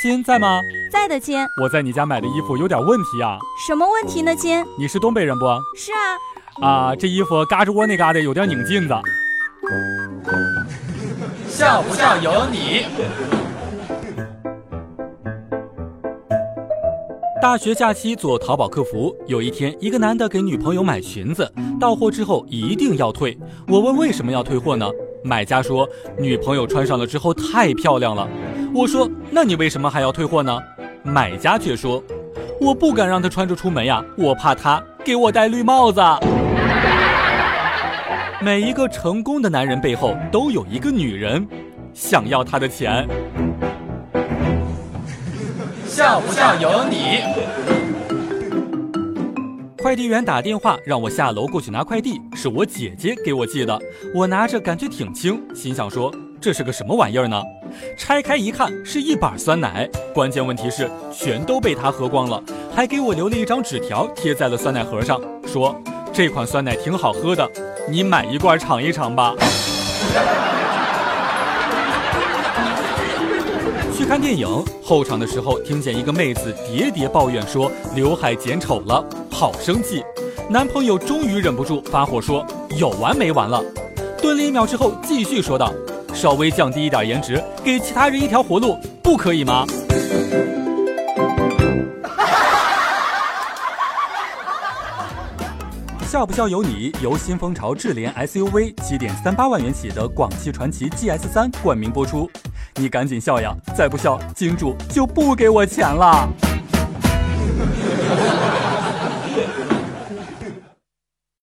亲在吗？在的，亲。我在你家买的衣服有点问题啊。什么问题呢，亲？你是东北人不？是啊。啊，这衣服嘎吱窝那嘎的有点拧劲子。笑不笑由你。大学假期做淘宝客服，有一天，一个男的给女朋友买裙子，到货之后一定要退。我问为什么要退货呢？买家说女朋友穿上了之后太漂亮了。我说那你为什么还要退货呢？买家却说我不敢让他穿着出门呀，我怕他给我戴绿帽子。每一个成功的男人背后都有一个女人，想要他的钱。笑不笑由你。快递员打电话让我下楼过去拿快递，是我姐姐给我寄的。我拿着感觉挺轻，心想说这是个什么玩意儿呢？拆开一看是一板酸奶，关键问题是全都被他喝光了，还给我留了一张纸条贴在了酸奶盒上，说这款酸奶挺好喝的，你买一罐尝一尝吧。去看电影后场的时候，听见一个妹子喋喋抱怨说刘海剪丑了，好生气。男朋友终于忍不住发火说：“有完没完了？”顿了一秒之后，继续说道：“稍微降低一点颜值，给其他人一条活路，不可以吗？”笑不笑由你，由新风潮智联 SUV 七点三八万元起的广汽传祺 GS 三冠名播出。你赶紧笑呀！再不笑，金主就不给我钱了。